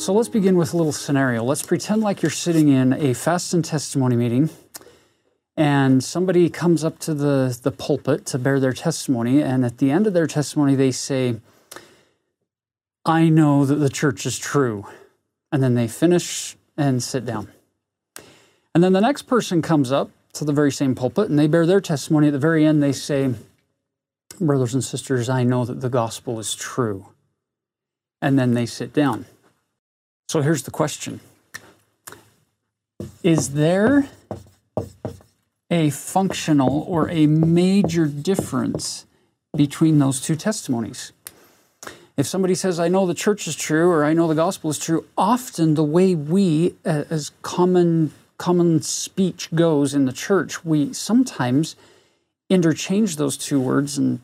So let's begin with a little scenario. Let's pretend like you're sitting in a fast and testimony meeting and somebody comes up to the, the pulpit to bear their testimony, and at the end of their testimony, they say, I know that the church is true. And then they finish and sit down. And then the next person comes up to the very same pulpit and they bear their testimony. At the very end, they say, Brothers and sisters, I know that the gospel is true. And then they sit down. So here's the question Is there a functional or a major difference between those two testimonies? If somebody says, I know the church is true or I know the gospel is true, often the way we, uh, as common common speech goes in the church, we sometimes interchange those two words and,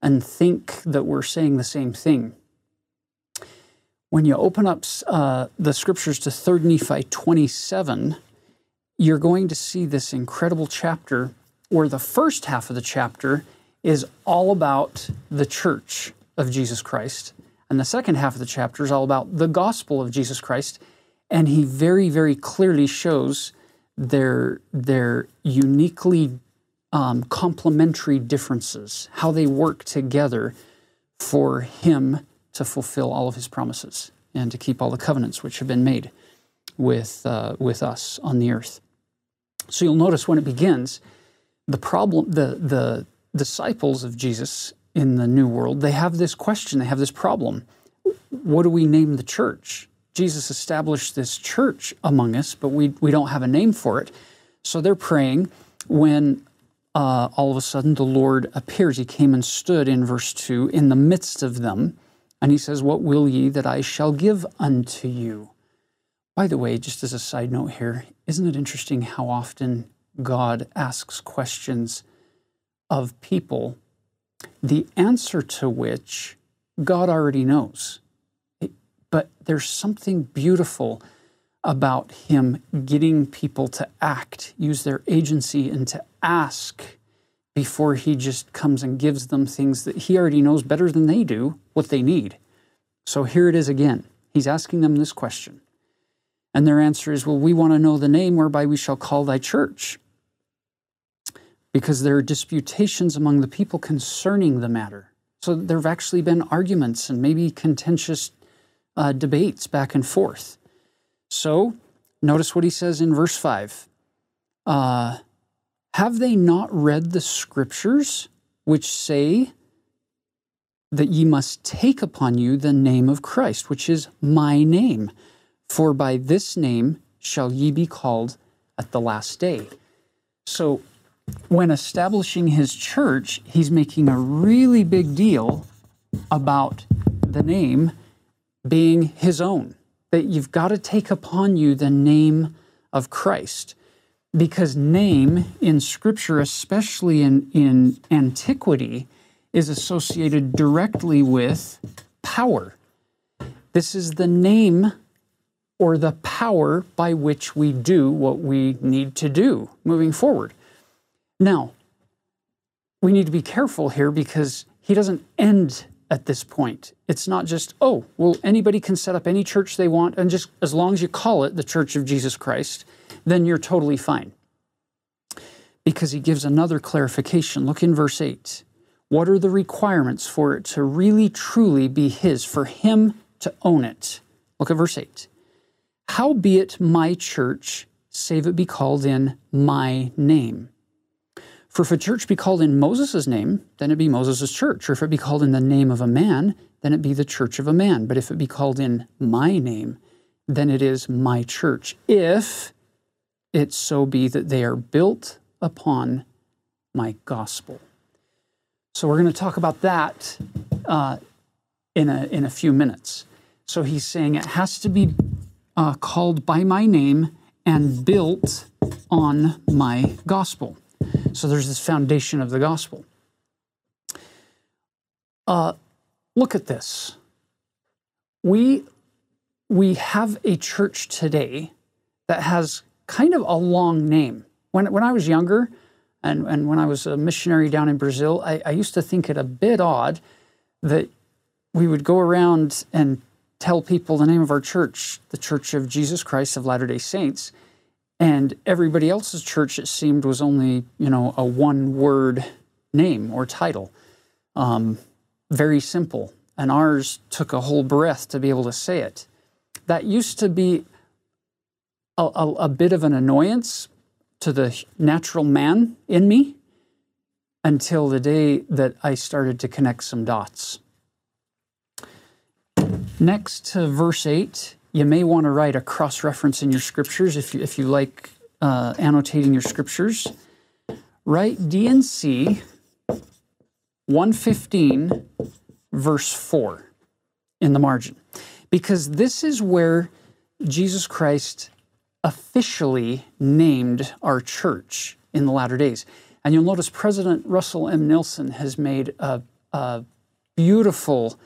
and think that we're saying the same thing. When you open up uh, the scriptures to 3rd Nephi 27, you're going to see this incredible chapter where the first half of the chapter is all about the church of Jesus Christ. And the second half of the chapter is all about the gospel of Jesus Christ and he very, very clearly shows their their uniquely um, complementary differences, how they work together for him to fulfill all of his promises and to keep all the covenants which have been made with uh, with us on the earth. So you'll notice when it begins, the problem, the the disciples of Jesus in the New World, they have this question, they have this problem. What do we name the church? Jesus established this church among us, but we, we don't have a name for it. So they're praying when uh, all of a sudden the Lord appears. He came and stood in verse 2 in the midst of them, and he says, What will ye that I shall give unto you? By the way, just as a side note here, isn't it interesting how often God asks questions of people, the answer to which God already knows? But there's something beautiful about him getting people to act, use their agency, and to ask before he just comes and gives them things that he already knows better than they do what they need. So here it is again. He's asking them this question. And their answer is, Well, we want to know the name whereby we shall call thy church. Because there are disputations among the people concerning the matter. So there have actually been arguments and maybe contentious uh, debates back and forth. So, notice what he says in verse 5 uh, Have they not read the scriptures which say that ye must take upon you the name of Christ, which is my name? For by this name shall ye be called at the last day. So, when establishing his church, he's making a really big deal about the name being his own, that you've got to take upon you the name of Christ. Because name in Scripture, especially in, in antiquity, is associated directly with power. This is the name or the power by which we do what we need to do moving forward. Now, we need to be careful here because he doesn't end at this point. It's not just, oh, well, anybody can set up any church they want, and just as long as you call it the Church of Jesus Christ, then you're totally fine. Because he gives another clarification. Look in verse 8. What are the requirements for it to really, truly be his, for him to own it? Look at verse 8. Howbeit my church, save it be called in my name. For if a church be called in Moses' name, then it be Moses' church. Or if it be called in the name of a man, then it be the church of a man. But if it be called in my name, then it is my church. If it so be that they are built upon my gospel. So we're going to talk about that uh, in, a, in a few minutes. So he's saying it has to be uh, called by my name and built on my gospel. So there's this foundation of the gospel. Uh, look at this. We we have a church today that has kind of a long name. When when I was younger, and, and when I was a missionary down in Brazil, I, I used to think it a bit odd that we would go around and tell people the name of our church, the Church of Jesus Christ of Latter day Saints, and everybody else's church, it seemed, was only, you know, a one word name or title. Um, very simple. And ours took a whole breath to be able to say it. That used to be a, a, a bit of an annoyance to the natural man in me until the day that I started to connect some dots. Next to verse 8, you may want to write a cross reference in your scriptures if you, if you like uh, annotating your scriptures. Write D&C 115, verse 4 in the margin, because this is where Jesus Christ officially named our church in the latter days. And you'll notice President Russell M. Nelson has made a, a beautiful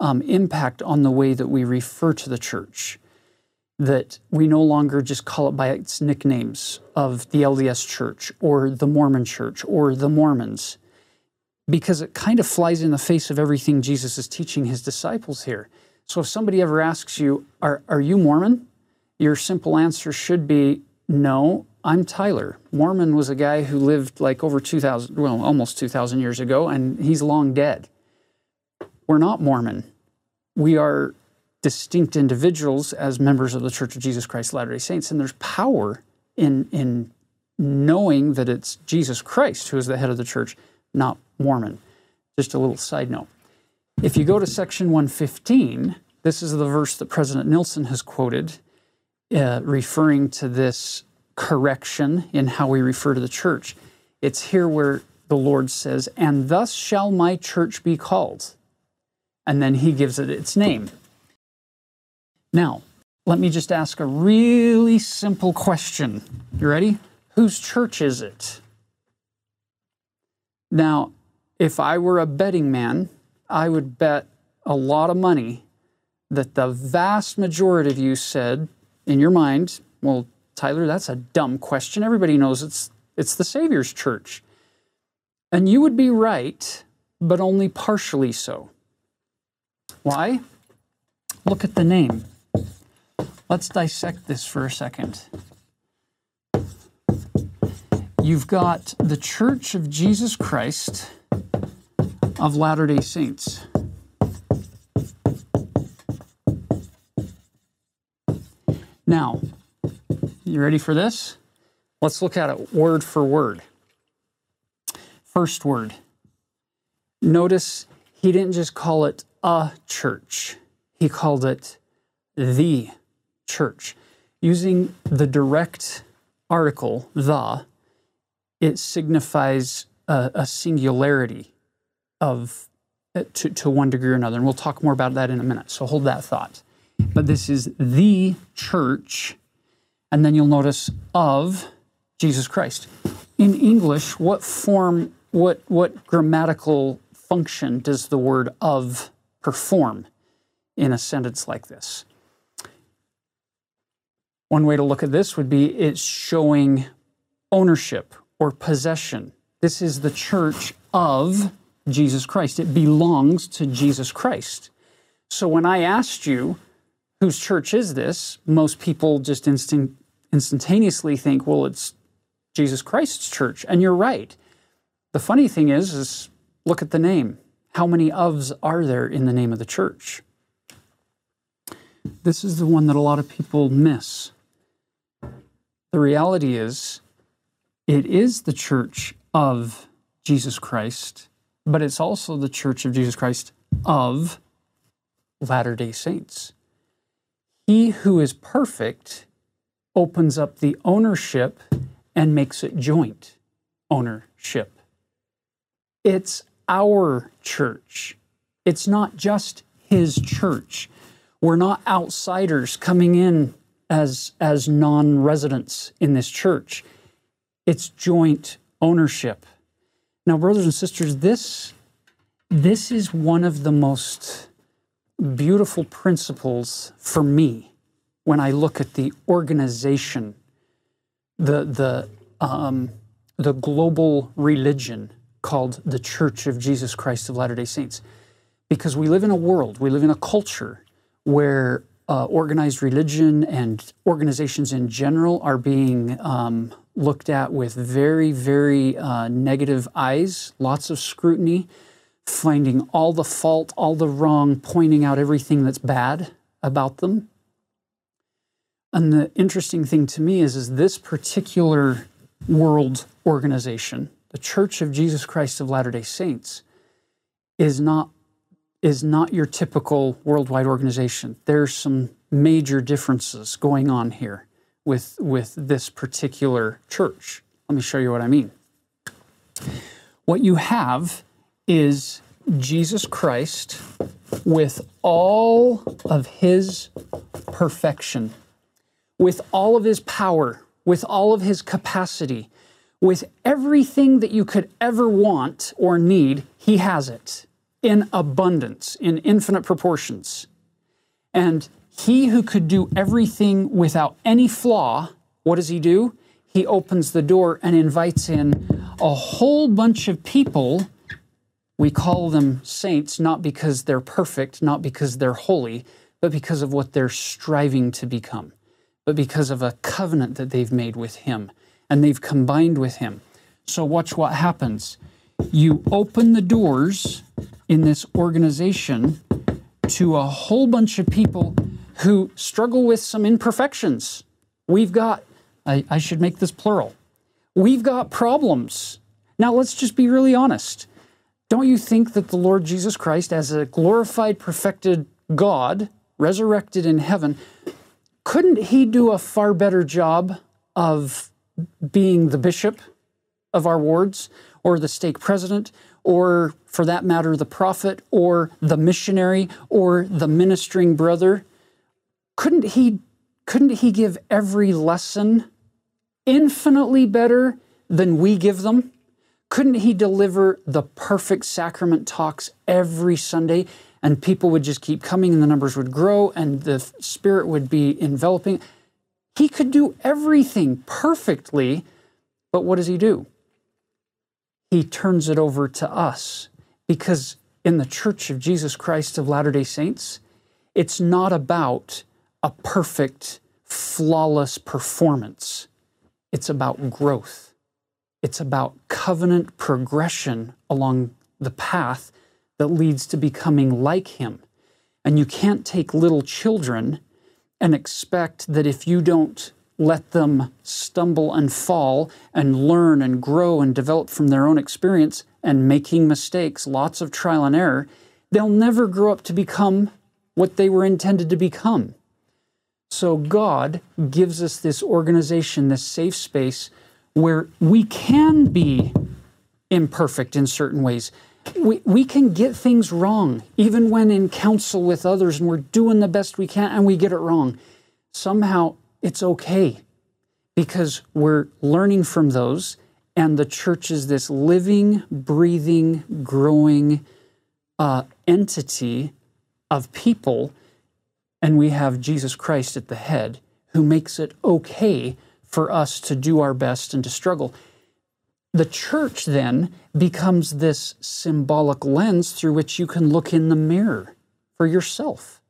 um, impact on the way that we refer to the church. That we no longer just call it by its nicknames of the LDS Church or the Mormon Church or the Mormons, because it kind of flies in the face of everything Jesus is teaching his disciples here. So if somebody ever asks you, Are, are you Mormon? Your simple answer should be no, I'm Tyler. Mormon was a guy who lived like over 2,000, well, almost 2,000 years ago, and he's long dead. We're not Mormon. We are distinct individuals as members of the Church of Jesus Christ Latter day Saints, and there's power in, in knowing that it's Jesus Christ who is the head of the church, not Mormon. Just a little side note. If you go to section 115, this is the verse that President Nelson has quoted uh, referring to this correction in how we refer to the church. It's here where the Lord says, And thus shall my church be called. And then he gives it its name. Now, let me just ask a really simple question. You ready? Whose church is it? Now, if I were a betting man, I would bet a lot of money that the vast majority of you said in your mind, well, Tyler, that's a dumb question. Everybody knows it's it's the Savior's church. And you would be right, but only partially so. Why? Look at the name. Let's dissect this for a second. You've got the Church of Jesus Christ of Latter day Saints. Now, you ready for this? Let's look at it word for word. First word. Notice he didn't just call it a church, he called it the church. Using the direct article, the, it signifies a, a singularity of to, to one degree or another. And we'll talk more about that in a minute. So hold that thought but this is the church. And then you'll notice of Jesus Christ. In English, what form, what, what grammatical function does the word of perform in a sentence like this? One way to look at this would be it's showing ownership or possession. This is the church of Jesus Christ. It belongs to Jesus Christ. So when I asked you, whose church is this? Most people just instant, instantaneously think, well, it's Jesus Christ's church. And you're right. The funny thing is, is look at the name. How many ofs are there in the name of the church? This is the one that a lot of people miss. The reality is, it is the church of Jesus Christ, but it's also the church of Jesus Christ of Latter day Saints. He who is perfect opens up the ownership and makes it joint ownership. It's our church. It's not just his church. We're not outsiders coming in as, as non residents in this church. It's joint ownership. Now, brothers and sisters, this, this is one of the most beautiful principles for me when I look at the organization, the, the, um, the global religion called the Church of Jesus Christ of Latter day Saints. Because we live in a world, we live in a culture where uh, organized religion and organizations in general are being um, looked at with very, very uh, negative eyes, lots of scrutiny, finding all the fault, all the wrong, pointing out everything that's bad about them. And the interesting thing to me is, is this particular world organization, the Church of Jesus Christ of Latter day Saints, is not is not your typical worldwide organization. There's some major differences going on here with, with this particular church. Let me show you what I mean. What you have is Jesus Christ with all of his perfection, with all of his power, with all of his capacity, with everything that you could ever want or need, he has it in abundance, in infinite proportions. And he who could do everything without any flaw, what does he do? He opens the door and invites in a whole bunch of people. We call them saints not because they're perfect, not because they're holy, but because of what they're striving to become, but because of a covenant that they've made with him and they've combined with him. So, watch what happens. You open the doors in this organization to a whole bunch of people who struggle with some imperfections. We've got, I, I, should make this plural, we've got problems. Now, let's just be really honest. Don't you think that the Lord Jesus Christ, as a glorified, perfected God, resurrected in heaven, couldn't he do a far better job of being the bishop of our wards or the stake president or for that matter, the prophet or the missionary or the ministering brother, couldn't he, couldn't he give every lesson infinitely better than we give them? Couldn't he deliver the perfect sacrament talks every Sunday and people would just keep coming and the numbers would grow and the Spirit would be enveloping? He could do everything perfectly, but what does he do? he turns it over to us. Because in the Church of Jesus Christ of Latter day Saints, it's not about a perfect, flawless performance. It's about growth. It's about covenant progression along the path that leads to becoming like Him. And you can't take little children and expect that if you don't let them stumble and fall and learn and grow and develop from their own experience and making mistakes, lots of trial and error, they'll never grow up to become what they were intended to become. So God gives us this organization, this safe space where we can be imperfect in certain ways. We, we can get things wrong, even when in counsel with others and we're doing the best we can and we get it wrong. Somehow it's okay because we're learning from those, and the church is this living, breathing, growing uh, entity of people, and we have Jesus Christ at the head who makes it okay for us to do our best and to struggle. The church then becomes this symbolic lens through which you can look in the mirror for yourself.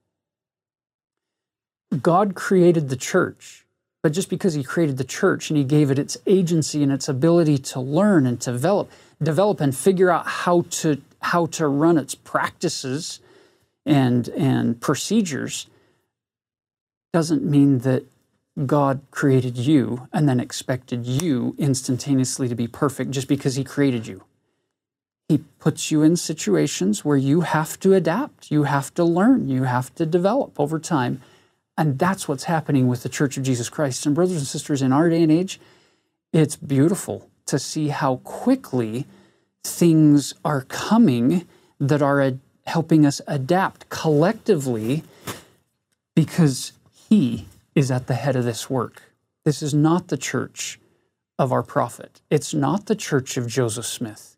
God created the church, but just because He created the church and He gave it its agency and its ability to learn and to develop, develop and figure out how to how to run its practices and and procedures, doesn't mean that God created you and then expected you instantaneously to be perfect just because He created you. He puts you in situations where you have to adapt, you have to learn, you have to develop over time and that's what's happening with the Church of Jesus Christ. And, brothers and sisters, in our day and age, it's beautiful to see how quickly things are coming that are ad- helping us adapt collectively because he is at the head of this work. This is not the church of our prophet. It's not the church of Joseph Smith.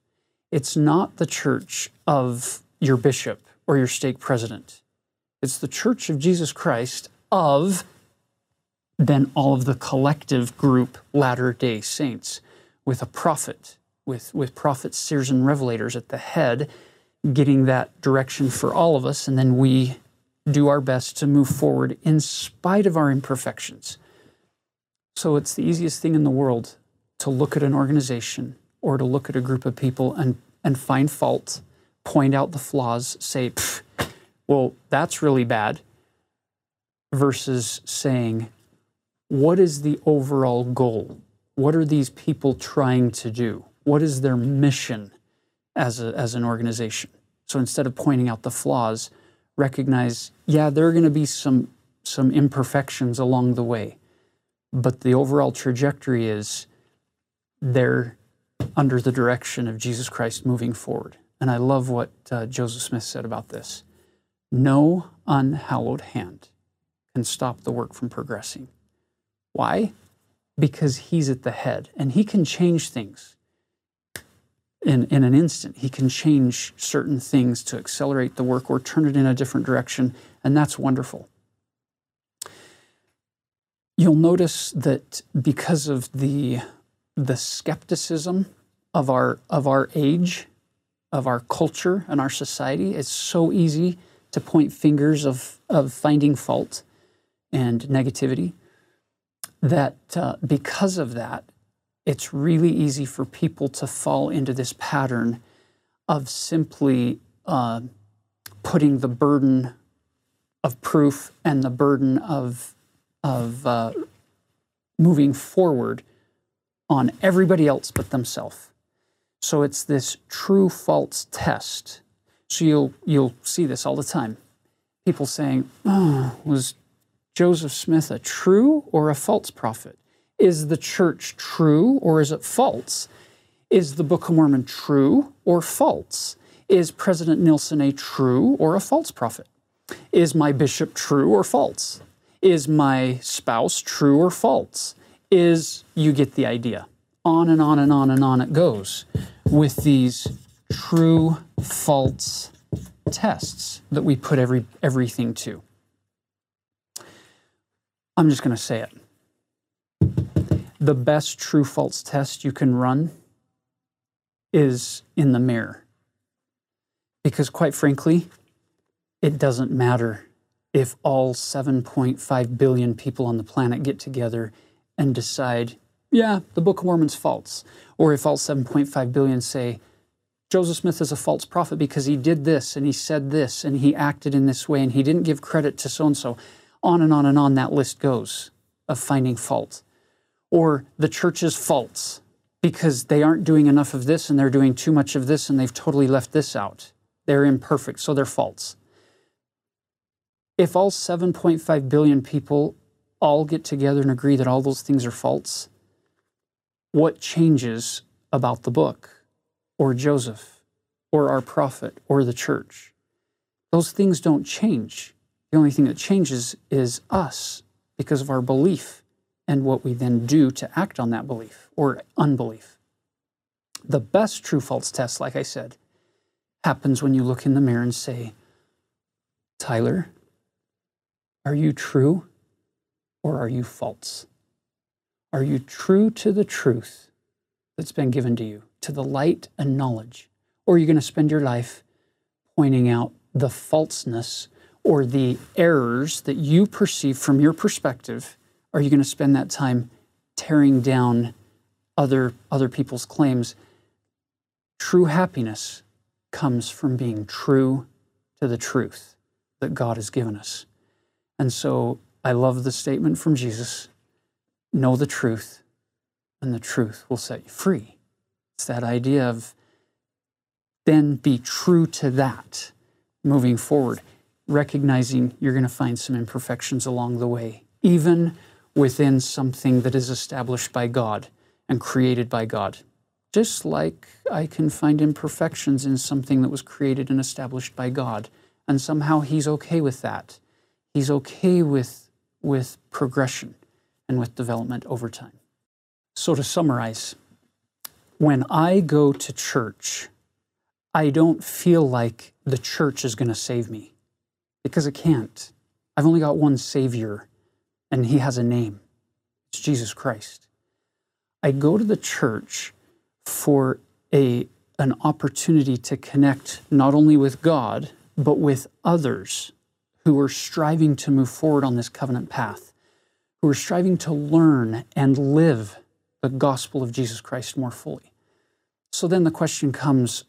It's not the church of your bishop or your stake president. It's the church of Jesus Christ of then all of the collective group Latter day Saints with a prophet, with, with prophets, seers, and revelators at the head, getting that direction for all of us. And then we do our best to move forward in spite of our imperfections. So it's the easiest thing in the world to look at an organization or to look at a group of people and, and find fault, point out the flaws, say, well, that's really bad, versus saying, what is the overall goal? What are these people trying to do? What is their mission as, a, as an organization? So instead of pointing out the flaws, recognize, yeah, there are going to be some, some imperfections along the way, but the overall trajectory is they're under the direction of Jesus Christ moving forward. And I love what uh, Joseph Smith said about this. No unhallowed hand can stop the work from progressing. Why? Because he's at the head and he can change things in, in an instant. He can change certain things to accelerate the work or turn it in a different direction, and that's wonderful. You'll notice that because of the, the skepticism of our, of our age, of our culture and our society, it's so easy to point fingers of, of finding fault and negativity that uh, because of that, it's really easy for people to fall into this pattern of simply uh, putting the burden of proof and the burden of, of uh, moving forward on everybody else but themselves. So it's this true false test. So you'll, you'll see this all the time. People saying, oh, was Joseph Smith a true or a false prophet? Is the church true or is it false? Is the Book of Mormon true or false? Is President Nelson a true or a false prophet? Is my bishop true or false? Is my spouse true or false? Is, you get the idea. On and on and on and on it goes with these true, false tests that we put every, everything to. I'm just going to say it the best true false test you can run is in the mirror. Because, quite frankly, it doesn't matter if all 7.5 billion people on the planet get together and decide, yeah, the Book of Mormon's false. Or if all 7.5 billion say, Joseph Smith is a false prophet because he did this and he said this and he acted in this way and he didn't give credit to so and so. On and on and on that list goes of finding fault or the church's faults because they aren't doing enough of this and they're doing too much of this and they've totally left this out. They're imperfect, so they're false. If all 7.5 billion people all get together and agree that all those things are false, what changes about the book or Joseph or our prophet or the church? Those things don't change. The only thing that changes is us because of our belief and what we then do to act on that belief or unbelief. The best true false test, like I said, happens when you look in the mirror and say, Tyler, are you true or are you false? Are you true to the truth that's been given to you, to the light and knowledge? Or are you going to spend your life pointing out the falseness or the errors that you perceive from your perspective are you going to spend that time tearing down other, other people's claims? True happiness comes from being true to the truth that God has given us. And so I love the statement from Jesus know the truth, and the truth will set you free. It's that idea of then be true to that moving forward, recognizing you're going to find some imperfections along the way, even within something that is established by God and created by God. Just like I can find imperfections in something that was created and established by God, and somehow He's okay with that. He's okay with, with progression and with development over time. So, to summarize, when I go to church, I don't feel like the church is going to save me because it can't. I've only got one Savior, and He has a name it's Jesus Christ. I go to the church for a, an opportunity to connect not only with God, but with others who are striving to move forward on this covenant path, who are striving to learn and live the gospel of Jesus Christ more fully. So then the question comes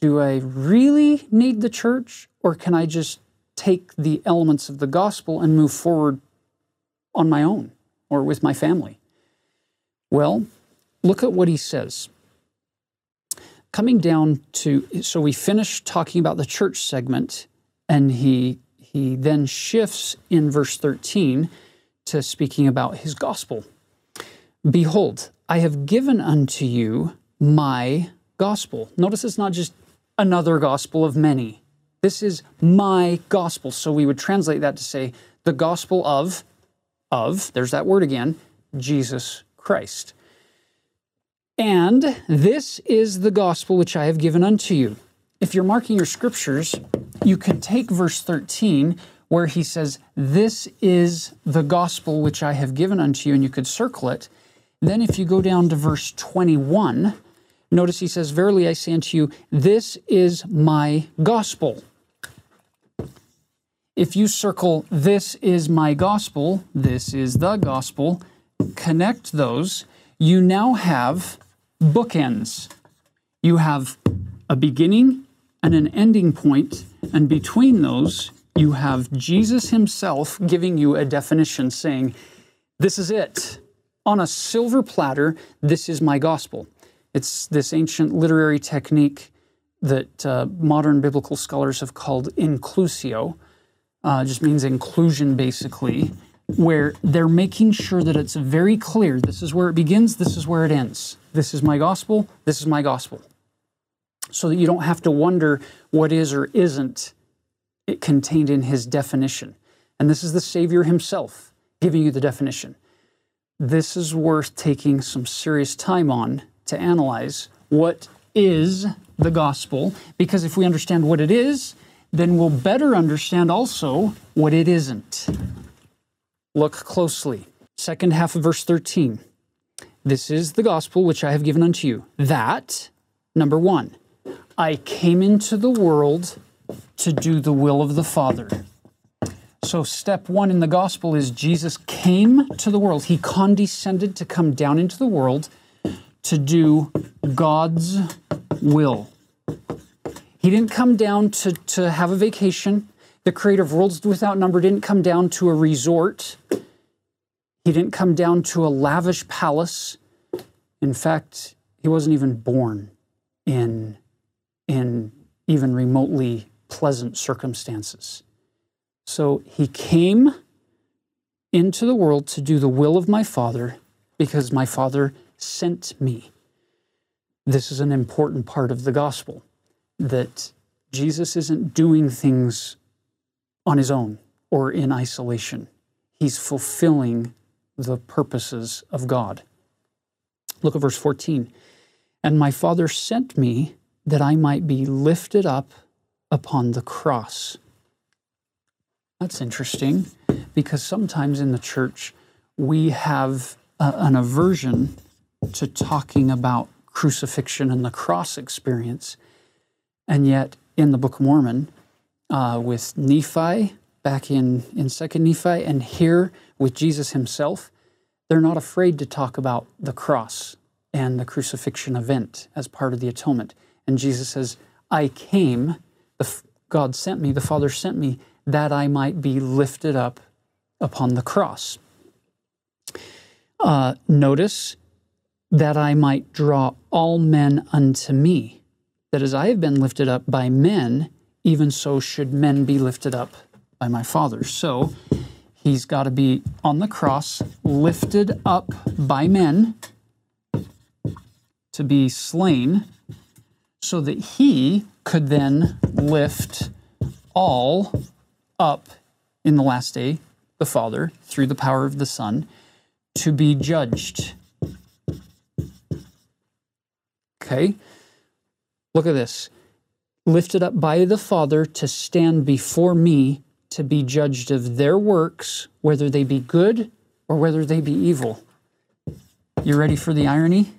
do I really need the church, or can I just take the elements of the gospel and move forward on my own or with my family? Well, look at what he says. Coming down to, so we finished talking about the church segment, and he, he then shifts in verse 13 to speaking about his gospel. Behold, I have given unto you my gospel. Notice it's not just another gospel of many. This is my gospel. So we would translate that to say the gospel of, of, there's that word again, Jesus Christ. And this is the gospel which I have given unto you. If you're marking your scriptures, you could take verse 13 where he says, This is the gospel which I have given unto you, and you could circle it. Then if you go down to verse 21, Notice he says, Verily I say unto you, this is my gospel. If you circle, this is my gospel, this is the gospel, connect those, you now have bookends. You have a beginning and an ending point, and between those, you have Jesus himself giving you a definition saying, This is it. On a silver platter, this is my gospel. It's this ancient literary technique that uh, modern biblical scholars have called inclusio, uh, just means inclusion basically, where they're making sure that it's very clear this is where it begins, this is where it ends. This is my gospel, this is my gospel. So that you don't have to wonder what is or isn't it contained in his definition. And this is the Savior himself giving you the definition. This is worth taking some serious time on to analyze what is the gospel, because if we understand what it is, then we'll better understand also what it isn't. Look closely. Second half of verse 13. This is the gospel which I have given unto you. That, number one, I came into the world to do the will of the Father. So, step one in the gospel is Jesus came to the world. He condescended to come down into the world to do God's will. He didn't come down to, to have a vacation. The creator of worlds without number didn't come down to a resort. He didn't come down to a lavish palace. In fact, he wasn't even born in, in even remotely pleasant circumstances. So he came into the world to do the will of my Father because my Father sent me. This is an important part of the gospel that Jesus isn't doing things on his own or in isolation. He's fulfilling the purposes of God. Look at verse 14. And my Father sent me that I might be lifted up upon the cross. That's interesting because sometimes in the church we have a, an aversion to talking about crucifixion and the cross experience. And yet, in the Book of Mormon, uh, with Nephi back in, in Second Nephi, and here with Jesus himself, they're not afraid to talk about the cross and the crucifixion event as part of the atonement. And Jesus says, I came, the, God sent me, the Father sent me, that I might be lifted up upon the cross. Uh, notice that I might draw all men unto me. That as I have been lifted up by men, even so should men be lifted up by my Father. So he's got to be on the cross, lifted up by men to be slain, so that he could then lift all up in the last day, the Father, through the power of the Son, to be judged. Okay? Look at this. Lifted up by the Father to stand before me to be judged of their works, whether they be good or whether they be evil. You ready for the irony?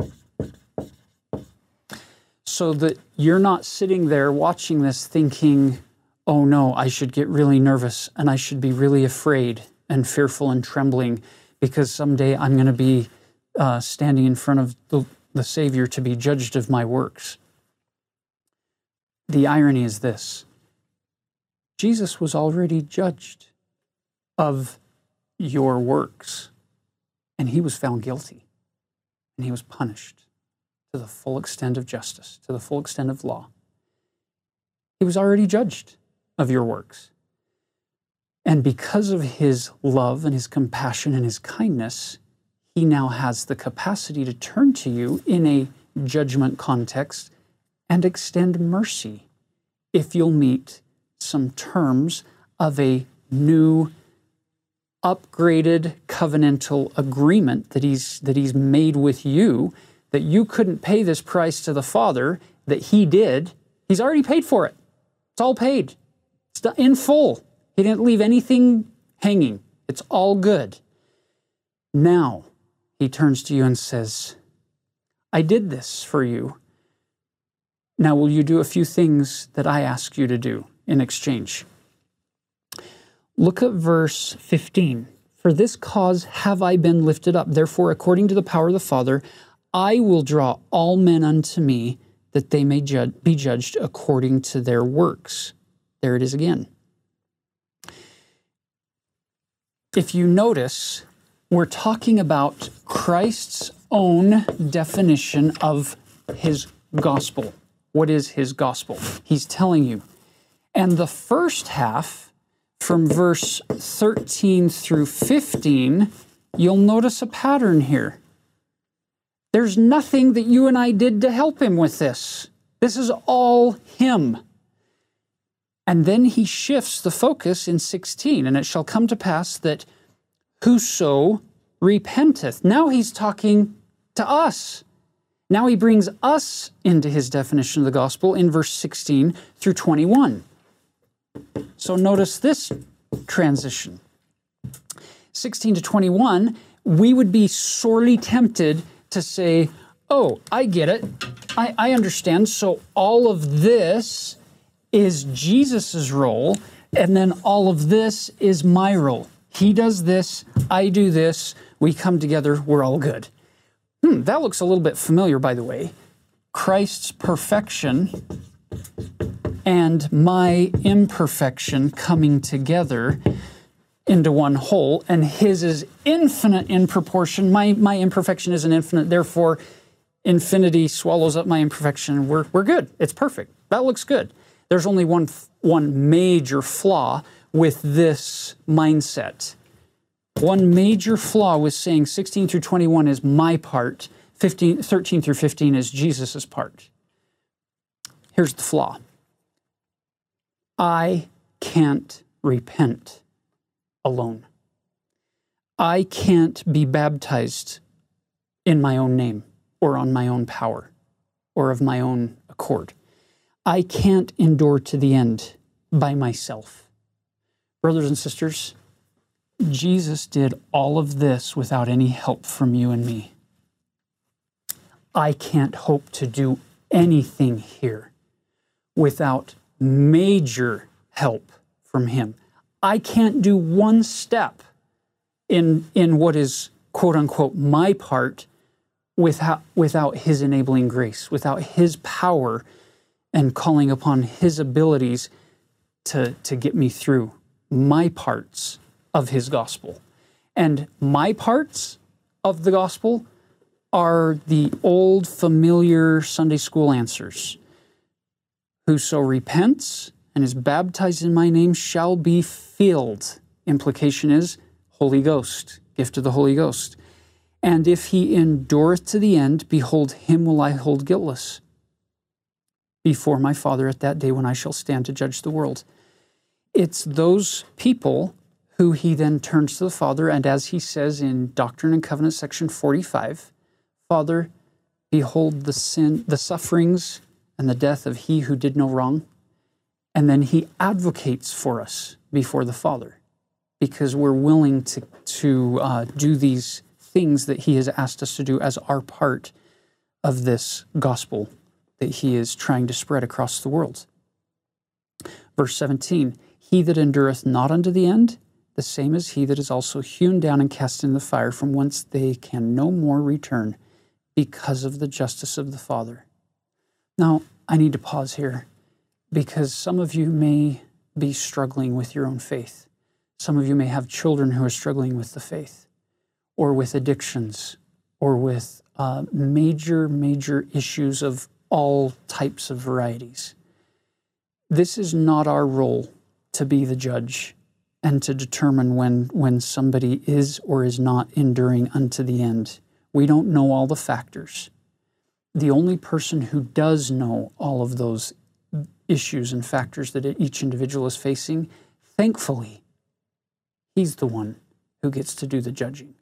So that you're not sitting there watching this thinking, oh no, I should get really nervous and I should be really afraid and fearful and trembling because someday I'm going to be uh, standing in front of the, the Savior to be judged of my works. The irony is this Jesus was already judged of your works, and he was found guilty, and he was punished to the full extent of justice, to the full extent of law. He was already judged of your works. And because of his love and his compassion and his kindness, he now has the capacity to turn to you in a judgment context and extend mercy if you'll meet some terms of a new upgraded covenantal agreement that he's that he's made with you that you couldn't pay this price to the father that he did. He's already paid for it. It's all paid. It's in full. He didn't leave anything hanging. It's all good. Now he turns to you and says i did this for you now will you do a few things that i ask you to do in exchange Look at verse 15. For this cause have I been lifted up. Therefore, according to the power of the Father, I will draw all men unto me, that they may be judged according to their works. There it is again. If you notice, we're talking about Christ's own definition of his gospel. What is his gospel? He's telling you. And the first half, from verse 13 through 15, you'll notice a pattern here. There's nothing that you and I did to help him with this. This is all him. And then he shifts the focus in 16, and it shall come to pass that whoso repenteth. Now he's talking to us. Now he brings us into his definition of the gospel in verse 16 through 21. So notice this transition. 16 to 21, we would be sorely tempted to say, Oh, I get it. I, I understand. So all of this is Jesus's role, and then all of this is my role. He does this, I do this, we come together, we're all good. Hmm, that looks a little bit familiar, by the way. Christ's perfection and my imperfection coming together into one whole, and his is infinite in proportion. My, my imperfection isn't infinite, therefore, infinity swallows up my imperfection. We're, we're good. It's perfect. That looks good. There's only one, one major flaw with this mindset. One major flaw with saying 16 through 21 is my part, 15, 13 through 15 is Jesus' part. Here's the flaw I can't repent alone. I can't be baptized in my own name or on my own power or of my own accord. I can't endure to the end by myself. Brothers and sisters, Jesus did all of this without any help from you and me. I can't hope to do anything here without major help from Him. I can't do one step in, in what is quote unquote my part without, without His enabling grace, without His power and calling upon His abilities to, to get me through my parts of His gospel. And my parts of the gospel are the old familiar Sunday school answers. Whoso repents and is baptized in my name shall be filled. Implication is Holy Ghost, gift of the Holy Ghost. And if he endureth to the end, behold, him will I hold guiltless before my Father at that day when I shall stand to judge the world. It's those people who he then turns to the Father, and as he says in Doctrine and Covenants, section 45, Father, behold the sin, the sufferings, and the death of he who did no wrong. And then he advocates for us before the Father because we're willing to, to uh, do these things that he has asked us to do as our part of this gospel that he is trying to spread across the world. Verse 17 He that endureth not unto the end, the same as he that is also hewn down and cast in the fire, from whence they can no more return because of the justice of the Father. Now, I need to pause here because some of you may be struggling with your own faith. Some of you may have children who are struggling with the faith or with addictions or with uh, major, major issues of all types of varieties. This is not our role to be the judge and to determine when, when somebody is or is not enduring unto the end. We don't know all the factors. The only person who does know all of those issues and factors that each individual is facing, thankfully, he's the one who gets to do the judging,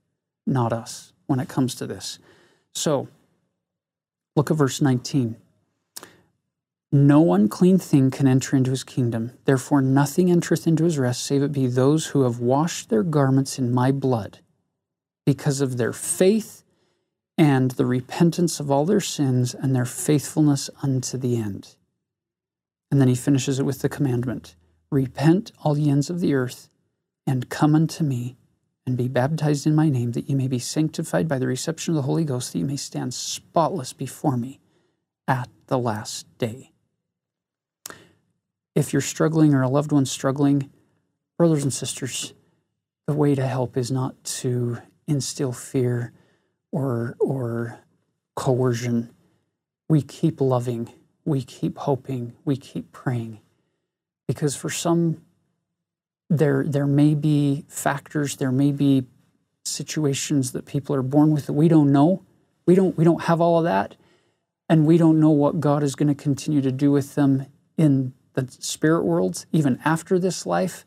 not us when it comes to this. So, look at verse 19. No unclean thing can enter into his kingdom. Therefore, nothing entereth into his rest, save it be those who have washed their garments in my blood, because of their faith and the repentance of all their sins and their faithfulness unto the end. And then he finishes it with the commandment Repent, all ye ends of the earth, and come unto me, and be baptized in my name, that ye may be sanctified by the reception of the Holy Ghost, that ye may stand spotless before me at the last day if you're struggling or a loved one's struggling, brothers and sisters, the way to help is not to instill fear or, or coercion. We keep loving, we keep hoping, we keep praying. Because for some, there, there may be factors, there may be situations that people are born with that we don't know. We don't, we don't have all of that. And we don't know what God is going to continue to do with them in the spirit worlds, even after this life.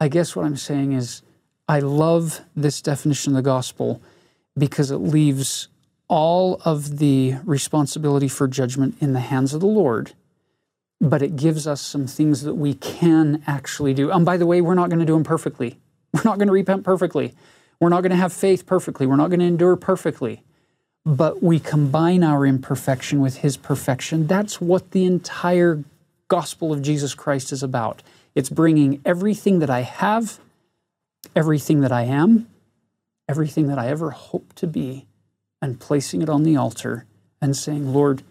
I guess what I'm saying is, I love this definition of the gospel because it leaves all of the responsibility for judgment in the hands of the Lord, but it gives us some things that we can actually do. And by the way, we're not going to do them perfectly. We're not going to repent perfectly. We're not going to have faith perfectly. We're not going to endure perfectly. But we combine our imperfection with His perfection. That's what the entire gospel of Jesus Christ is about. It's bringing everything that I have, everything that I am, everything that I ever hope to be, and placing it on the altar and saying, Lord,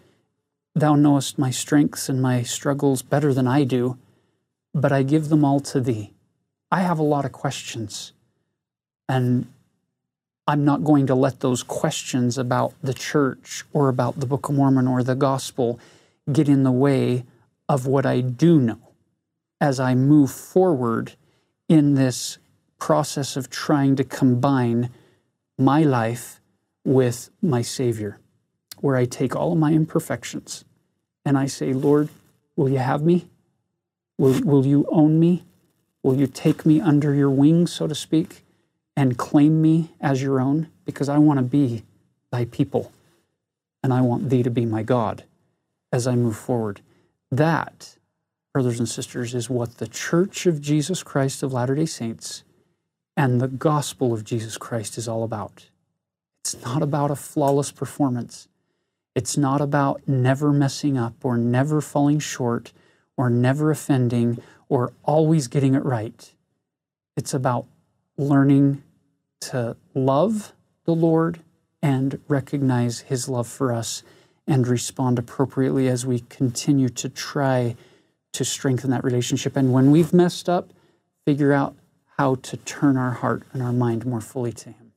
Thou knowest my strengths and my struggles better than I do, but I give them all to Thee. I have a lot of questions, and I'm not going to let those questions about the church or about the Book of Mormon or the gospel get in the way of what I do know as I move forward in this process of trying to combine my life with my Savior, where I take all of my imperfections and I say, Lord, will you have me? Will, will you own me? Will you take me under your wings, so to speak, and claim me as your own? Because I want to be thy people and I want thee to be my God as I move forward. That, brothers and sisters, is what the Church of Jesus Christ of Latter day Saints and the gospel of Jesus Christ is all about. It's not about a flawless performance. It's not about never messing up or never falling short or never offending or always getting it right. It's about learning to love the Lord and recognize His love for us and respond appropriately as we continue to try to strengthen that relationship. And when we've messed up, figure out how to turn our heart and our mind more fully to Him.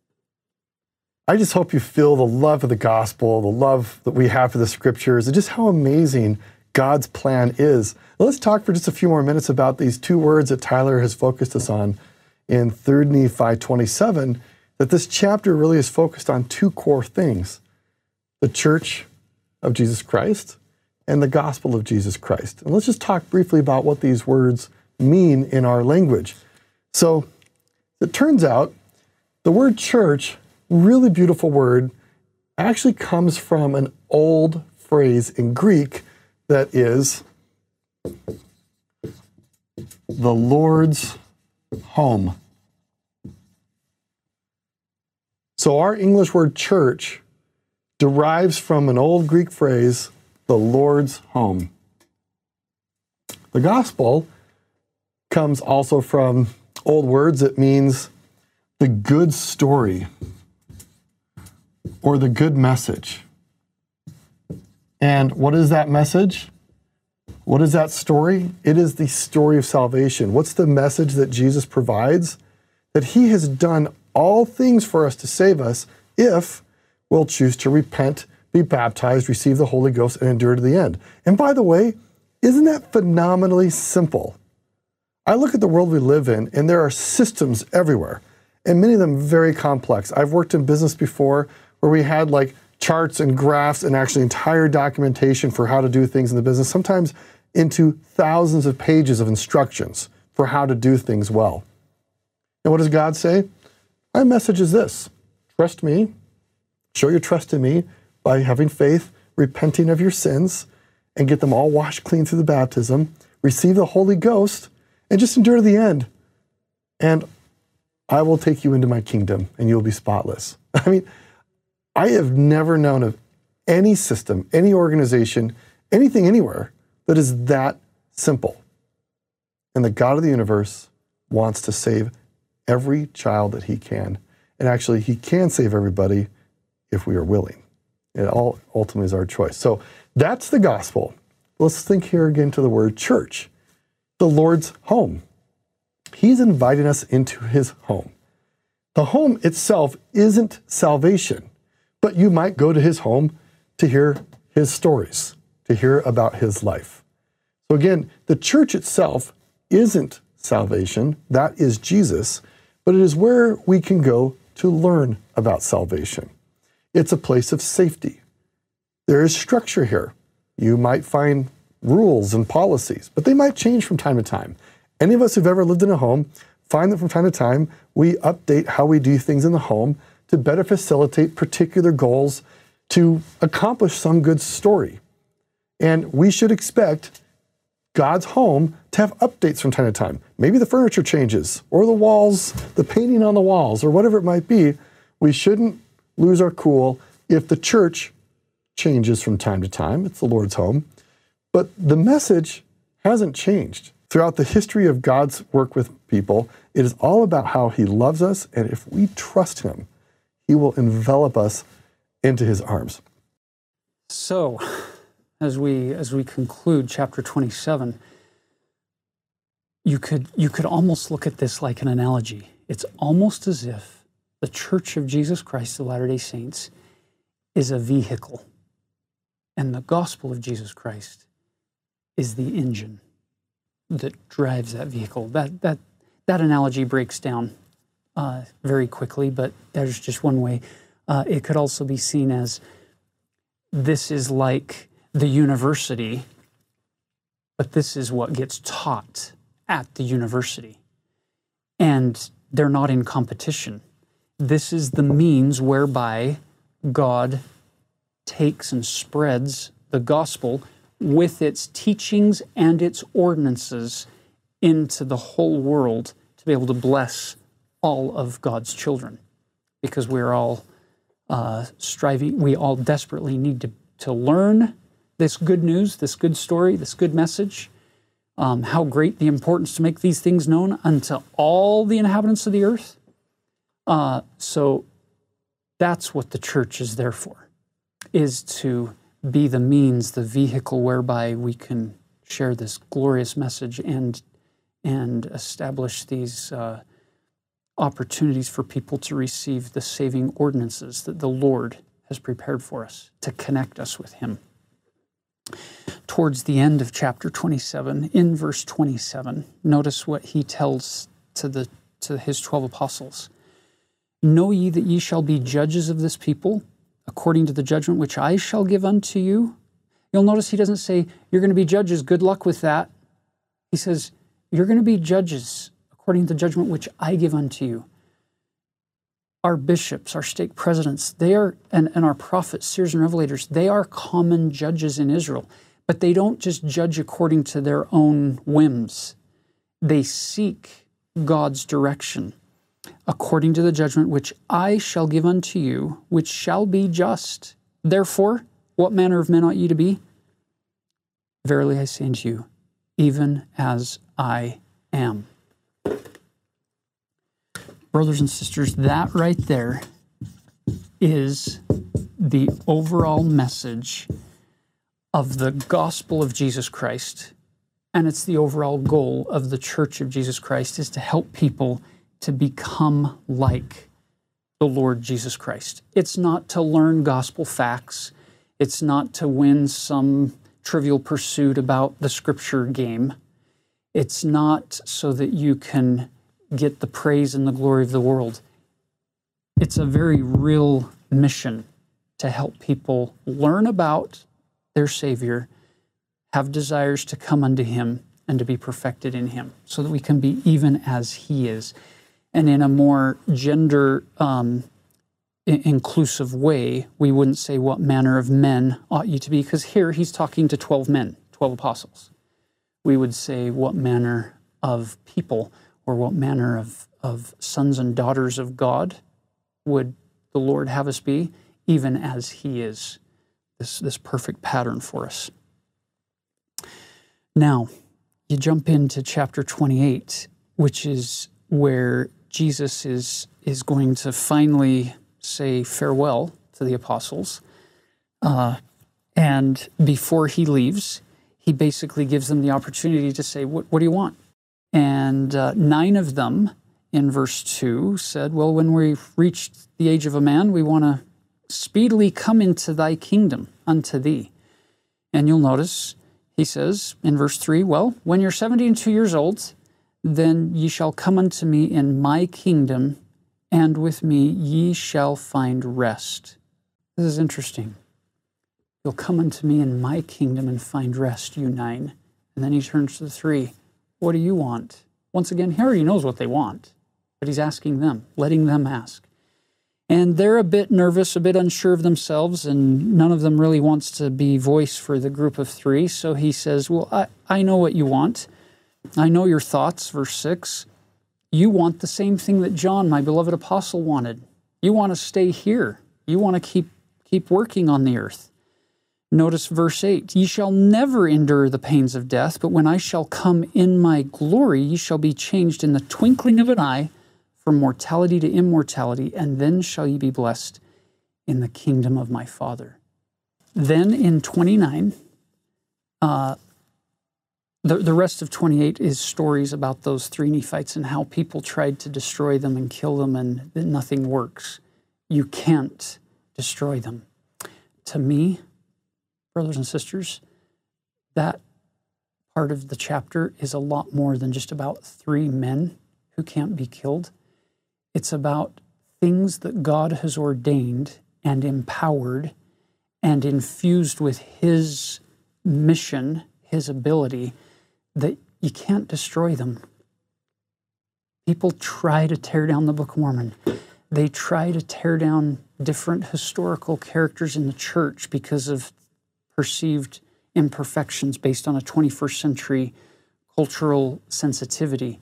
I just hope you feel the love of the gospel, the love that we have for the scriptures, and just how amazing God's plan is. Let's talk for just a few more minutes about these two words that Tyler has focused us on in 3 Nephi 27, that this chapter really is focused on two core things the church of Jesus Christ and the gospel of Jesus Christ. And let's just talk briefly about what these words mean in our language. So it turns out the word church, really beautiful word, actually comes from an old phrase in Greek that is the Lord's home. So our English word church derives from an old Greek phrase, the Lord's home. The gospel comes also from old words. It means the good story or the good message. And what is that message? What is that story? It is the story of salvation. What's the message that Jesus provides? That he has done all things for us to save us if we'll choose to repent, be baptized, receive the Holy Ghost, and endure to the end. And by the way, isn't that phenomenally simple? I look at the world we live in, and there are systems everywhere, and many of them very complex. I've worked in business before where we had like charts and graphs and actually entire documentation for how to do things in the business, sometimes into thousands of pages of instructions for how to do things well. And what does God say? My message is this trust me, show your trust in me by having faith, repenting of your sins, and get them all washed clean through the baptism, receive the Holy Ghost, and just endure to the end. And I will take you into my kingdom and you'll be spotless. I mean, I have never known of any system, any organization, anything anywhere that is that simple. And the God of the universe wants to save every child that he can. And actually, he can save everybody if we are willing. It all ultimately is our choice. So that's the gospel. Let's think here again to the word church, the Lord's home. He's inviting us into his home. The home itself isn't salvation but you might go to his home to hear his stories, to hear about his life. So again, the church itself isn't salvation, that is Jesus, but it is where we can go to learn about salvation. It's a place of safety. There is structure here. You might find rules and policies, but they might change from time to time. Any of us who've ever lived in a home find that from time to time we update how we do things in the home to better facilitate particular goals to accomplish some good story. And we should expect God's home to have updates from time to time. Maybe the furniture changes, or the walls, the painting on the walls, or whatever it might be. We shouldn't lose our cool if the church changes from time to time. It's the Lord's home. But the message hasn't changed. Throughout the history of God's work with people, it is all about how He loves us, and if we trust Him, he will envelop us into his arms. So, as we as we conclude chapter 27, you could you could almost look at this like an analogy. It's almost as if the Church of Jesus Christ of Latter-day Saints is a vehicle and the gospel of Jesus Christ is the engine that drives that vehicle. That that that analogy breaks down uh, very quickly, but there's just one way. Uh, it could also be seen as this is like the university, but this is what gets taught at the university. And they're not in competition. This is the means whereby God takes and spreads the gospel with its teachings and its ordinances into the whole world to be able to bless all of God's children because we're all uh, striving, we all desperately need to, to learn this good news, this good story, this good message. Um, how great the importance to make these things known unto all the inhabitants of the earth. Uh, so that's what the church is there for, is to be the means, the vehicle whereby we can share this glorious message and and establish these uh, opportunities for people to receive the saving ordinances that the Lord has prepared for us to connect us with Him. Towards the end of chapter 27, in verse 27, notice what he tells to, the, to his 12 apostles Know ye that ye shall be judges of this people, according to the judgment which I shall give unto you. You'll notice he doesn't say, You're going to be judges, good luck with that. He says, You're going to be judges according to the judgment which I give unto you. Our bishops, our stake presidents, they are, and, and our prophets, seers, and revelators, they are common judges in Israel, but they don't just judge according to their own whims. They seek God's direction according to the judgment which I shall give unto you, which shall be just. Therefore, what manner of men ought ye to be? Verily I say unto you, even as I am. Brothers and sisters, that right there is the overall message of the gospel of Jesus Christ. And it's the overall goal of the church of Jesus Christ is to help people to become like the Lord Jesus Christ. It's not to learn gospel facts. It's not to win some trivial pursuit about the scripture game. It's not so that you can get the praise and the glory of the world. It's a very real mission to help people learn about their Savior, have desires to come unto Him, and to be perfected in Him, so that we can be even as He is. And in a more gender um, inclusive way, we wouldn't say, What manner of men ought you to be? Because here he's talking to 12 men, 12 apostles. We would say, What manner of people or what manner of, of sons and daughters of God would the Lord have us be, even as he is this, this perfect pattern for us. Now, you jump into chapter 28, which is where Jesus is, is going to finally say farewell to the apostles. Uh, and before he leaves, he basically gives them the opportunity to say, What, what do you want? And uh, nine of them in verse 2 said, Well, when we've reached the age of a man, we want to speedily come into thy kingdom unto thee. And you'll notice he says in verse 3 Well, when you're 70 and 2 years old, then ye shall come unto me in my kingdom, and with me ye shall find rest. This is interesting. You'll come unto me in my kingdom and find rest, you nine. And then he turns to the three. What do you want? Once again, he knows what they want, but he's asking them, letting them ask. And they're a bit nervous, a bit unsure of themselves, and none of them really wants to be voice for the group of three. So he says, Well, I, I know what you want. I know your thoughts, verse 6. You want the same thing that John, my beloved apostle, wanted. You want to stay here. You want to keep keep working on the earth. Notice verse 8 Ye shall never endure the pains of death, but when I shall come in my glory, ye shall be changed in the twinkling of an eye from mortality to immortality, and then shall ye be blessed in the kingdom of my Father. Then in 29, uh, the, the rest of 28 is stories about those three Nephites and how people tried to destroy them and kill them, and nothing works. You can't destroy them. To me, brothers and sisters, that part of the chapter is a lot more than just about three men who can't be killed. It's about things that God has ordained and empowered and infused with His mission, His ability, that you can't destroy them. People try to tear down the Book of Mormon. They try to tear down different historical characters in the church because of perceived imperfections based on a 21st century cultural sensitivity,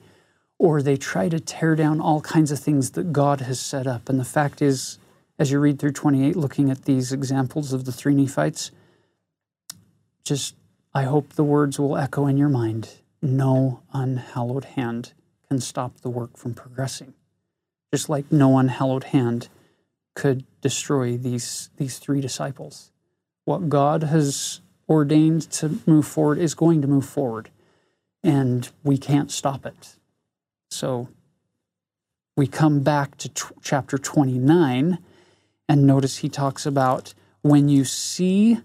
or they try to tear down all kinds of things that God has set up. And the fact is, as you read through 28, looking at these examples of the three Nephites, just I hope the words will echo in your mind no unhallowed hand can stop the work from progressing. Just like no unhallowed hand could destroy these, these three disciples what God has ordained to move forward is going to move forward, and we can't stop it. So we come back to t- chapter 29, and notice he talks about when you see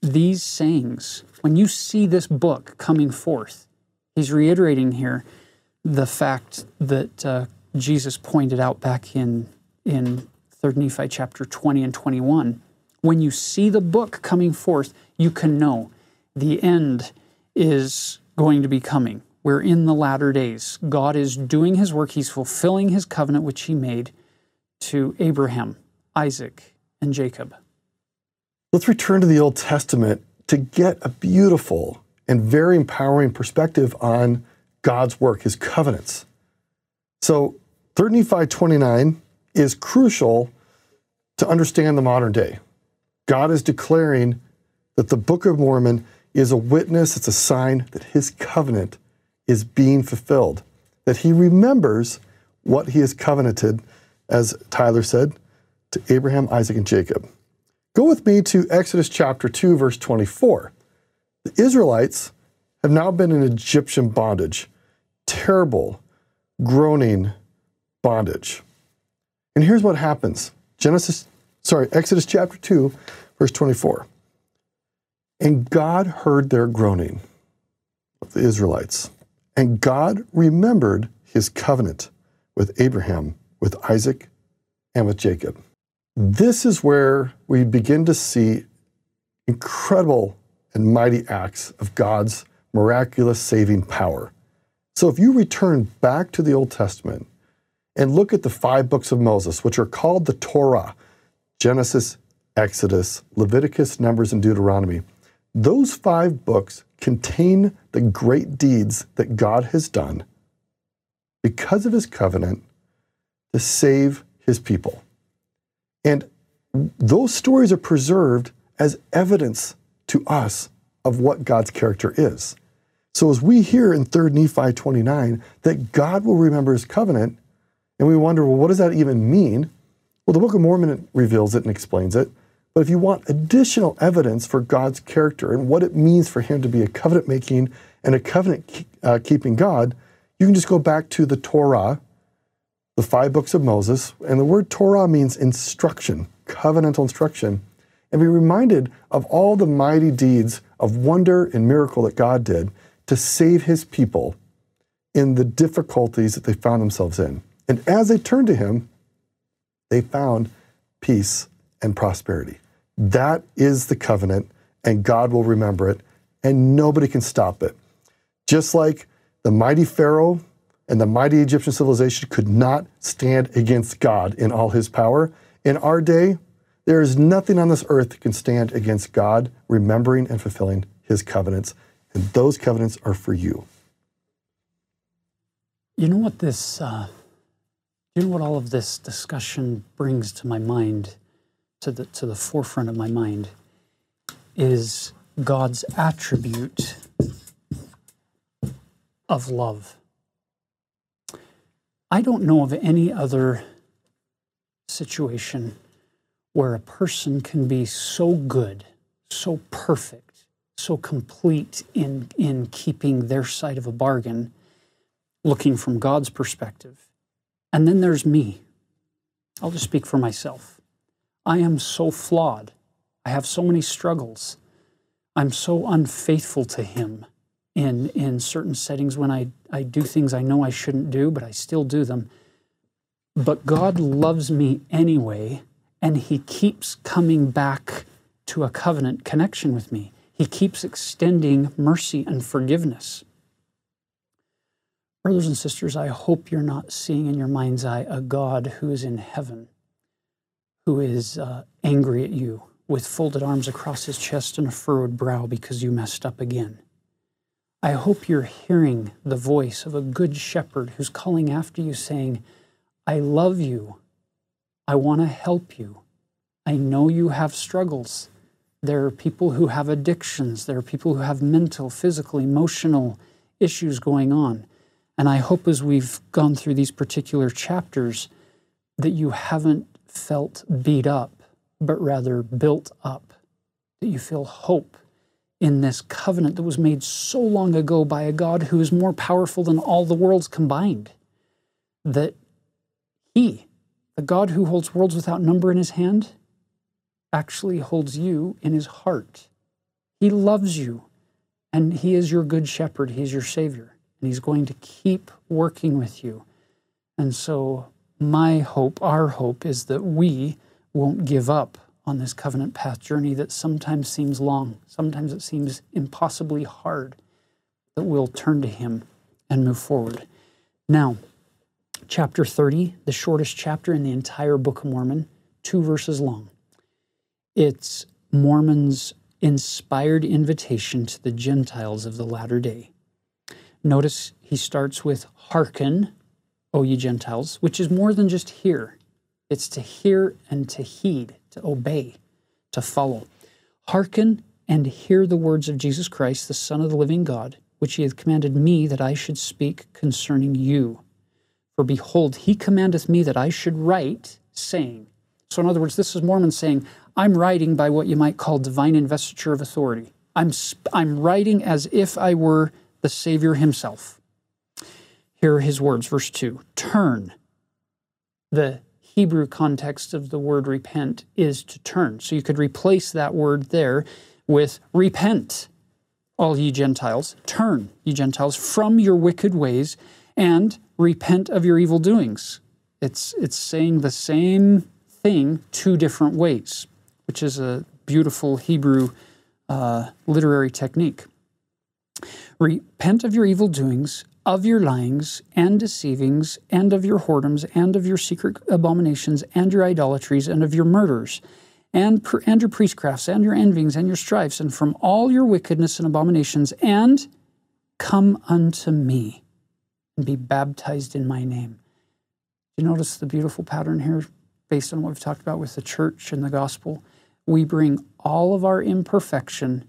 these sayings, when you see this book coming forth, he's reiterating here the fact that uh, Jesus pointed out back in, in 3rd Nephi chapter 20 and 21 when you see the book coming forth, you can know the end is going to be coming. we're in the latter days. God is doing his work, he's fulfilling his covenant which he made to Abraham, Isaac, and Jacob. Let's return to the Old Testament to get a beautiful and very empowering perspective on God's work, his covenants. So, 3 Nephi 29 is crucial to understand the modern day. God is declaring that the Book of Mormon is a witness, it's a sign that his covenant is being fulfilled, that he remembers what he has covenanted, as Tyler said, to Abraham, Isaac, and Jacob. Go with me to Exodus chapter 2, verse 24. The Israelites have now been in Egyptian bondage, terrible, groaning bondage. And here's what happens Genesis, sorry, Exodus chapter 2, verse 24. And God heard their groaning of the Israelites. And God remembered his covenant with Abraham, with Isaac, and with Jacob. This is where we begin to see incredible and mighty acts of God's miraculous saving power. So if you return back to the Old Testament and look at the five books of Moses, which are called the Torah Genesis, Exodus, Leviticus, Numbers, and Deuteronomy those five books contain the great deeds that God has done because of his covenant to save his people. And those stories are preserved as evidence to us of what God's character is. So as we hear in 3 Nephi 29 that God will remember his covenant, and we wonder, well, what does that even mean? Well, the Book of Mormon reveals it and explains it. But if you want additional evidence for God's character and what it means for him to be a covenant making and a covenant uh, keeping God, you can just go back to the Torah, the five books of Moses. And the word Torah means instruction, covenantal instruction. And be reminded of all the mighty deeds of wonder and miracle that God did to save his people in the difficulties that they found themselves in. And as they turned to him, they found peace and prosperity. That is the covenant, and God will remember it, and nobody can stop it. Just like the mighty Pharaoh and the mighty Egyptian civilization could not stand against God in all his power, in our day, there is nothing on this earth that can stand against God remembering and fulfilling his covenants, and those covenants are for you. You know what this, uh, you know what all of this discussion brings to my mind? to the, to the forefront of my mind is God's attribute of love. I don't know of any other situation where a person can be so good, so perfect, so complete in, in keeping their side of a bargain, looking from God's perspective. And then there's me. I'll just speak for myself. I am so flawed. I have so many struggles. I'm so unfaithful to Him in, in certain settings when I, I do things I know I shouldn't do, but I still do them. But God loves me anyway, and He keeps coming back to a covenant connection with me. He keeps extending mercy and forgiveness. Brothers and sisters, I hope you're not seeing in your mind's eye a God who is in heaven who is uh, angry at you with folded arms across his chest and a furrowed brow because you messed up again. I hope you're hearing the voice of a good shepherd who's calling after you, saying, I love you. I want to help you. I know you have struggles. There are people who have addictions. There are people who have mental, physical, emotional issues going on. And I hope as we've gone through these particular chapters that you haven't felt beat up, but rather built up, that you feel hope in this covenant that was made so long ago by a God who is more powerful than all the worlds combined, that He, the God who holds worlds without number in His hand, actually holds you in His heart. He loves you, and He is your good shepherd, He is your Savior, and He's going to keep working with you. And so my hope, our hope, is that we won't give up on this covenant path journey that sometimes seems long, sometimes it seems impossibly hard, that we'll turn to Him and move forward. Now, chapter 30, the shortest chapter in the entire Book of Mormon, two verses long. It's Mormon's inspired invitation to the Gentiles of the latter day. Notice he starts with hearken, O ye Gentiles, which is more than just hear. It's to hear and to heed, to obey, to follow. Hearken and hear the words of Jesus Christ, the Son of the living God, which he hath commanded me that I should speak concerning you. For behold, he commandeth me that I should write, saying. So, in other words, this is Mormon saying, I'm writing by what you might call divine investiture of authority. I'm, I'm writing as if I were the Savior himself. Here are his words, verse 2 Turn. The Hebrew context of the word repent is to turn. So you could replace that word there with repent, all ye Gentiles. Turn, ye Gentiles, from your wicked ways and repent of your evil doings. It's, it's saying the same thing two different ways, which is a beautiful Hebrew uh, literary technique. Repent of your evil doings, of your lyings and deceivings, and of your whoredoms, and of your secret abominations, and your idolatries, and of your murders, and, and your priestcrafts, and your envyings, and your strifes, and from all your wickedness and abominations, and come unto me and be baptized in my name. Do you notice the beautiful pattern here based on what we've talked about with the church and the gospel? We bring all of our imperfection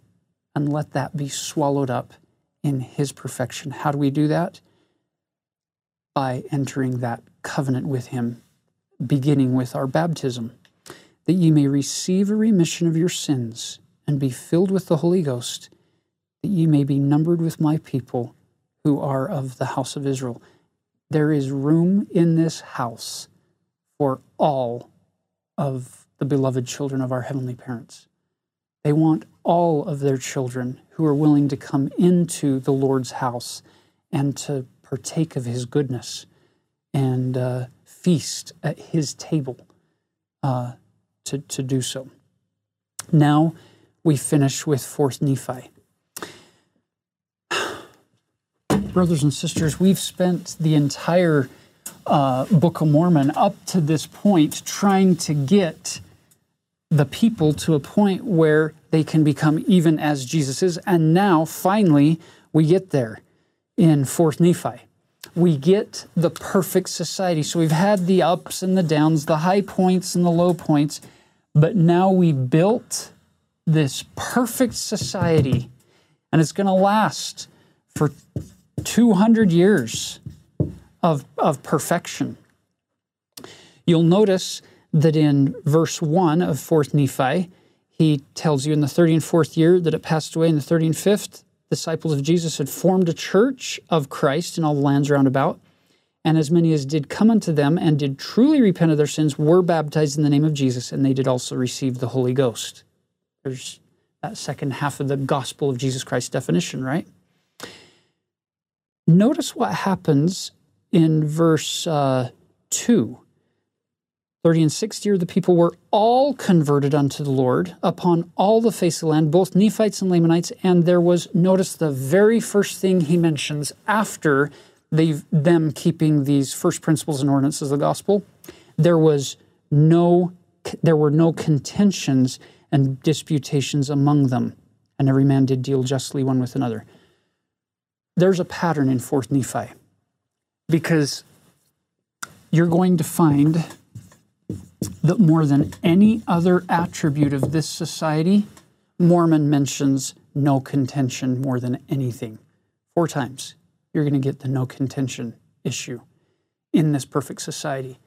and let that be swallowed up in his perfection. How do we do that? By entering that covenant with him, beginning with our baptism, that ye may receive a remission of your sins and be filled with the Holy Ghost, that ye may be numbered with my people who are of the house of Israel. There is room in this house for all of the beloved children of our heavenly parents. They want all of their children who are willing to come into the Lord's house and to partake of his goodness and uh, feast at his table uh, to, to do so. Now we finish with 4th Nephi. Brothers and sisters, we've spent the entire uh, Book of Mormon up to this point trying to get the people to a point where they can become even as Jesus is. And now, finally, we get there in 4th Nephi. We get the perfect society. So we've had the ups and the downs, the high points and the low points, but now we built this perfect society, and it's going to last for 200 years of, of perfection. You'll notice that in verse 1 of 4th Nephi, he tells you in the 30 and 4th year that it passed away in the 30 and 5th. Disciples of Jesus had formed a church of Christ in all the lands round about. And as many as did come unto them and did truly repent of their sins were baptized in the name of Jesus, and they did also receive the Holy Ghost. There's that second half of the gospel of Jesus Christ definition, right? Notice what happens in verse uh, 2. 30 and 60 year, the people were all converted unto the Lord upon all the face of the land, both Nephites and Lamanites. And there was, notice the very first thing he mentions after they them keeping these first principles and ordinances of the gospel, there was no, there were no contentions and disputations among them, and every man did deal justly one with another. There's a pattern in 4th Nephi because you're going to find that more than any other attribute of this society, Mormon mentions no contention more than anything. Four times you're going to get the no contention issue in this perfect society.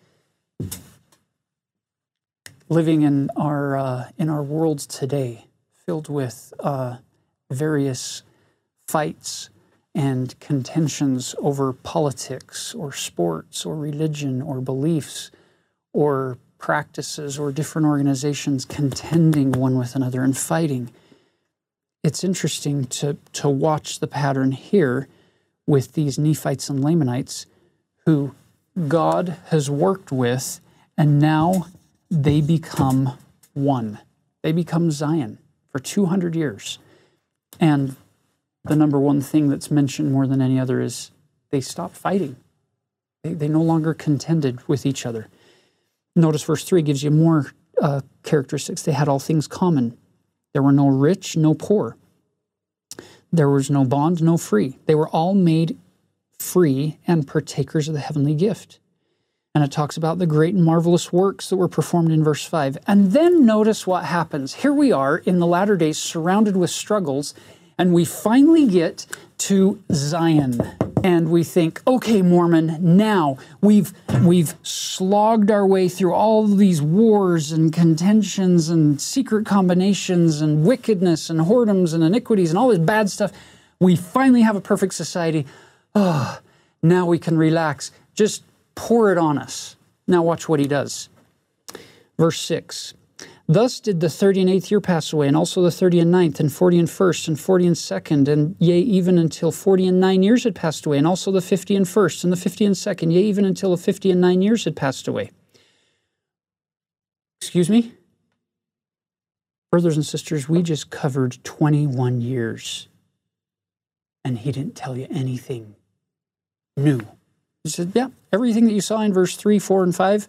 Living in our uh, in our world today, filled with uh, various fights and contentions over politics or sports or religion or beliefs or practices or different organizations contending one with another and fighting. It's interesting to, to watch the pattern here with these Nephites and Lamanites who God has worked with, and now they become one. They become Zion for 200 years. And the number one thing that's mentioned more than any other is they stopped fighting. They, they no longer contended with each other. Notice verse 3 gives you more uh, characteristics. They had all things common. There were no rich, no poor. There was no bond, no free. They were all made free and partakers of the heavenly gift. And it talks about the great and marvelous works that were performed in verse 5. And then notice what happens. Here we are in the latter days surrounded with struggles, and we finally get to Zion. And we think, okay, Mormon, now we've we've slogged our way through all these wars and contentions and secret combinations and wickedness and whoredoms and iniquities and all this bad stuff. We finally have a perfect society. Oh, now we can relax. Just pour it on us. Now watch what he does. Verse 6 Thus did the thirty and eighth year pass away, and also the thirty and ninth, and forty and first, and forty and second, and yea, even until forty and nine years had passed away, and also the fifty and first, and the fifty and second, yea, even until the fifty and nine years had passed away. Excuse me? Brothers and sisters, we just covered 21 years, and he didn't tell you anything new. He said, Yeah, everything that you saw in verse 3, 4, and 5,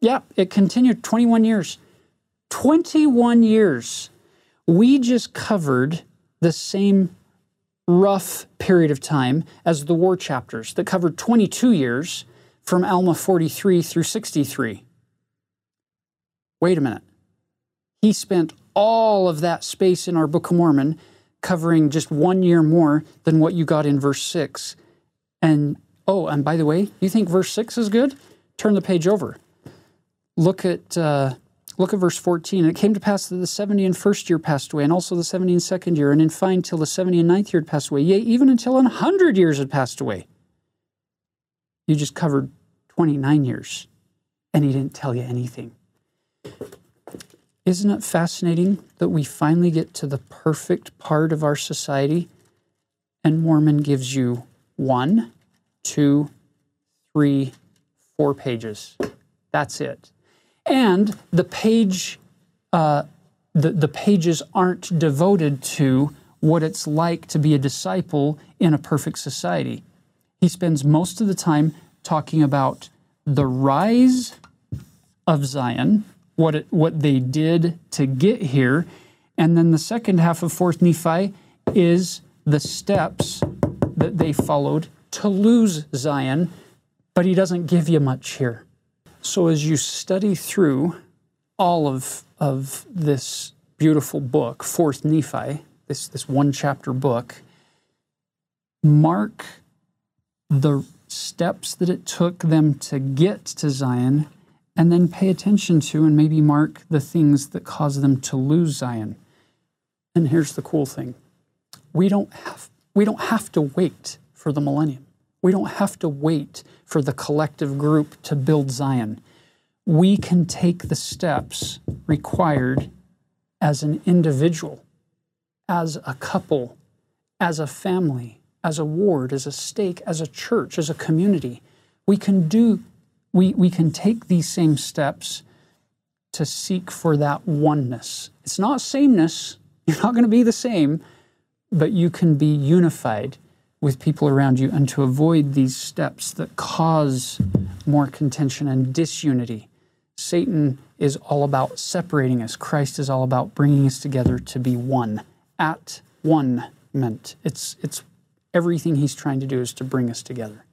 yeah, it continued 21 years. 21 years, we just covered the same rough period of time as the war chapters that covered 22 years from Alma 43 through 63. Wait a minute. He spent all of that space in our Book of Mormon covering just one year more than what you got in verse 6. And oh, and by the way, you think verse 6 is good? Turn the page over. Look at uh, Look at verse 14. And it came to pass that the seventy and first year passed away, and also the seventy and second year, and in fine till the seventy and ninth year had passed away, yea, even until an hundred years had passed away. You just covered 29 years, and he didn't tell you anything. Isn't it fascinating that we finally get to the perfect part of our society, and Mormon gives you one, two, three, four pages. That's it and the page uh, the, the pages aren't devoted to what it's like to be a disciple in a perfect society. He spends most of the time talking about the rise of Zion, what it, what they did to get here, and then the second half of Fourth Nephi is the steps that they followed to lose Zion, but he doesn't give you much here. So as you study through all of, of this beautiful book, Fourth Nephi, this, this one chapter book, mark the steps that it took them to get to Zion, and then pay attention to and maybe mark the things that caused them to lose Zion. And here's the cool thing we don't have, we don't have to wait for the millennium. We don't have to wait for the collective group to build Zion. We can take the steps required as an individual, as a couple, as a family, as a ward, as a stake, as a church, as a community. We can do, we, we can take these same steps to seek for that oneness. It's not sameness, you're not going to be the same, but you can be unified with people around you and to avoid these steps that cause more contention and disunity. Satan is all about separating us. Christ is all about bringing us together to be one, at one meant. It's, it's everything he's trying to do is to bring us together.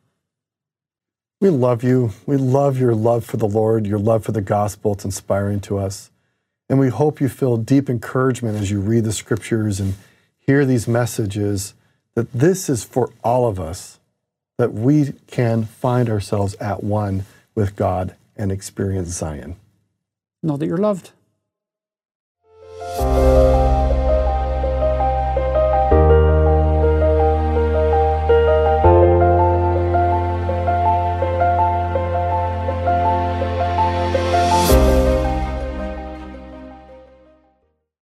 We love you. We love your love for the Lord, your love for the gospel. It's inspiring to us. And we hope you feel deep encouragement as you read the scriptures and hear these messages that this is for all of us, that we can find ourselves at one with God and experience Zion. Know that you're loved.